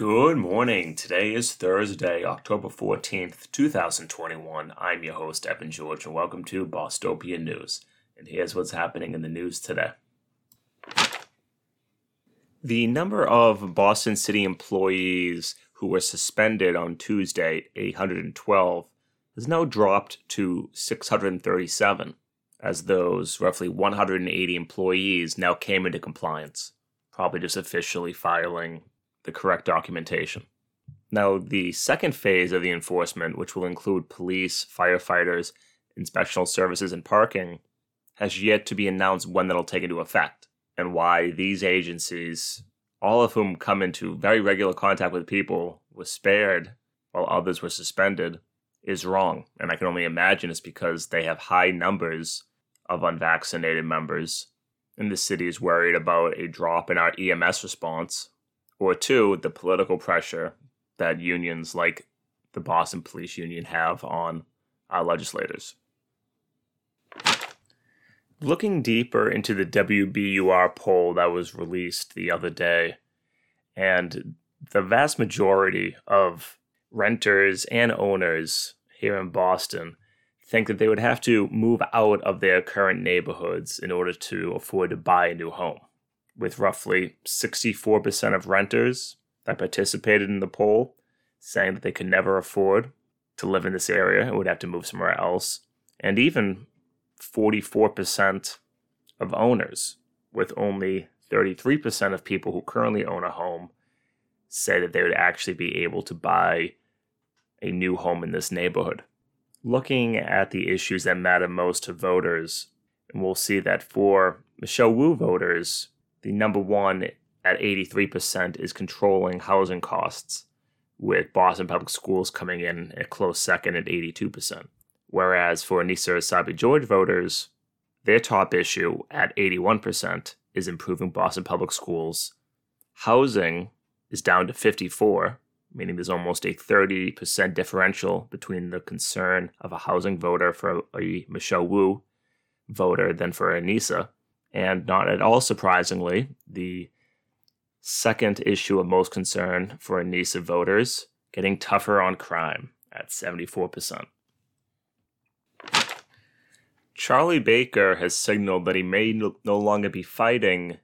Good morning. Today is Thursday, October 14th, 2021. I'm your host, Evan George, and welcome to Bostopia News. And here's what's happening in the news today. The number of Boston City employees who were suspended on Tuesday, 812, has now dropped to 637, as those roughly 180 employees now came into compliance, probably just officially filing the correct documentation. Now, the second phase of the enforcement, which will include police, firefighters, inspectional services, and parking, has yet to be announced when that'll take into effect, and why these agencies, all of whom come into very regular contact with people, were spared while others were suspended, is wrong. And I can only imagine it's because they have high numbers of unvaccinated members, and the city is worried about a drop in our EMS response or two, the political pressure that unions like the Boston Police Union have on our legislators. Looking deeper into the WBUR poll that was released the other day, and the vast majority of renters and owners here in Boston think that they would have to move out of their current neighborhoods in order to afford to buy a new home with roughly 64% of renters that participated in the poll saying that they could never afford to live in this area and would have to move somewhere else. And even 44% of owners, with only 33% of people who currently own a home, say that they would actually be able to buy a new home in this neighborhood. Looking at the issues that matter most to voters, and we'll see that for Michelle Wu voters, the number one at 83% is controlling housing costs, with Boston Public Schools coming in a close second at 82%. Whereas for Annissa Essaibi-George voters, their top issue at 81% is improving Boston Public Schools. Housing is down to 54, meaning there's almost a 30% differential between the concern of a housing voter for a Michelle Wu voter than for Annissa. And not at all surprisingly, the second issue of most concern for Annissa voters getting tougher on crime at 74%. Charlie Baker has signaled that he may no longer be fighting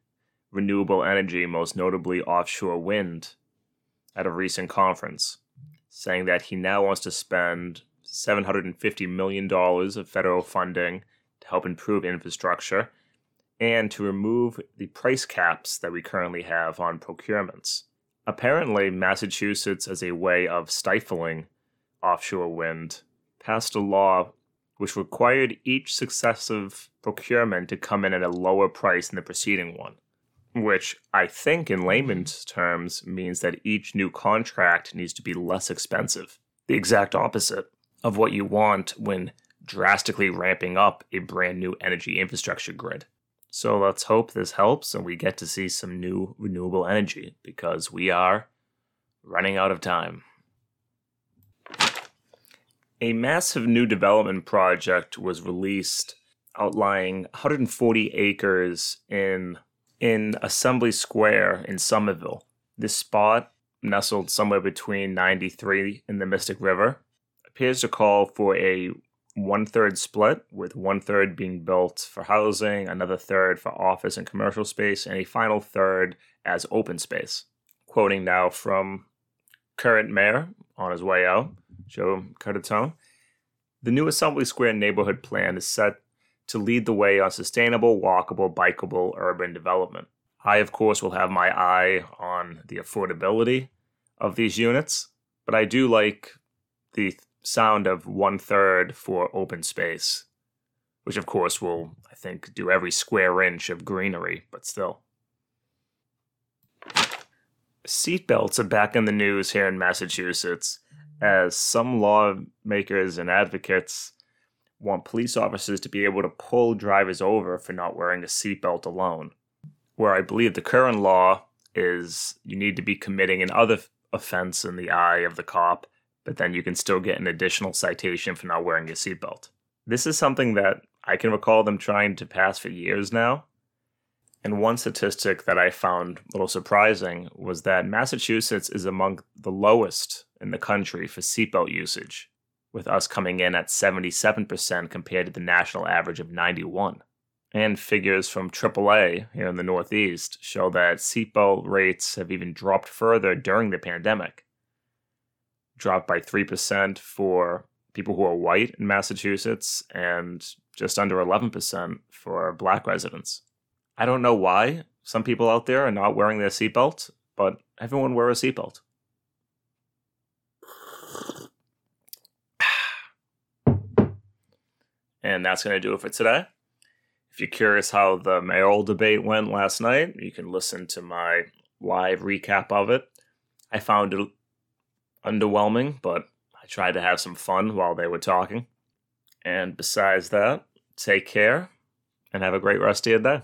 renewable energy, most notably offshore wind, at a recent conference, saying that he now wants to spend $750 million of federal funding to help improve infrastructure and to remove the price caps that we currently have on procurements. Apparently, Massachusetts, as a way of stifling offshore wind, passed a law which required each successive procurement to come in at a lower price than the preceding one, which I think, in layman's terms, means that each new contract needs to be less expensive. The exact opposite of what you want when drastically ramping up a brand new energy infrastructure grid. So let's hope this helps and we get to see some new renewable energy because we are running out of time. A massive new development project was released outlining 140 acres in in Assembly Square in Somerville. This spot, nestled somewhere between 93 and the Mystic River, appears to call for a one third split, with one third being built for housing, another third for office and commercial space, and a final third as open space. Quoting now from current mayor on his way out, Joe Curtatone. The new Assembly Square neighborhood plan is set to lead the way on sustainable, walkable, bikeable urban development. I, of course, will have my eye on the affordability of these units, but I do like the sound of one third for open space, which of course will, I think, do every square inch of greenery, but still. Seatbelts are back in the news here in Massachusetts as some lawmakers and advocates want police officers to be able to pull drivers over for not wearing a seatbelt alone. Where I believe the current law is you need to be committing another offense in the eye of the cop but then you can still get an additional citation for not wearing your seatbelt. This is something that I can recall them trying to pass for years now. And one statistic that I found a little surprising was that Massachusetts is among the lowest in the country for seatbelt usage, with us coming in at 77% compared to the national average of 91. And figures from AAA here in the Northeast show that seatbelt rates have even dropped further during the pandemic. Dropped by 3% for people who are white in Massachusetts and just under 11% for black residents. I don't know why some people out there are not wearing their seatbelt, but everyone wear a seatbelt. And that's going to do it for today. If you're curious how the mayoral debate went last night, you can listen to my live recap of it. I found it underwhelming, but I tried to have some fun while they were talking. And besides that, take care and have a great rest of your day.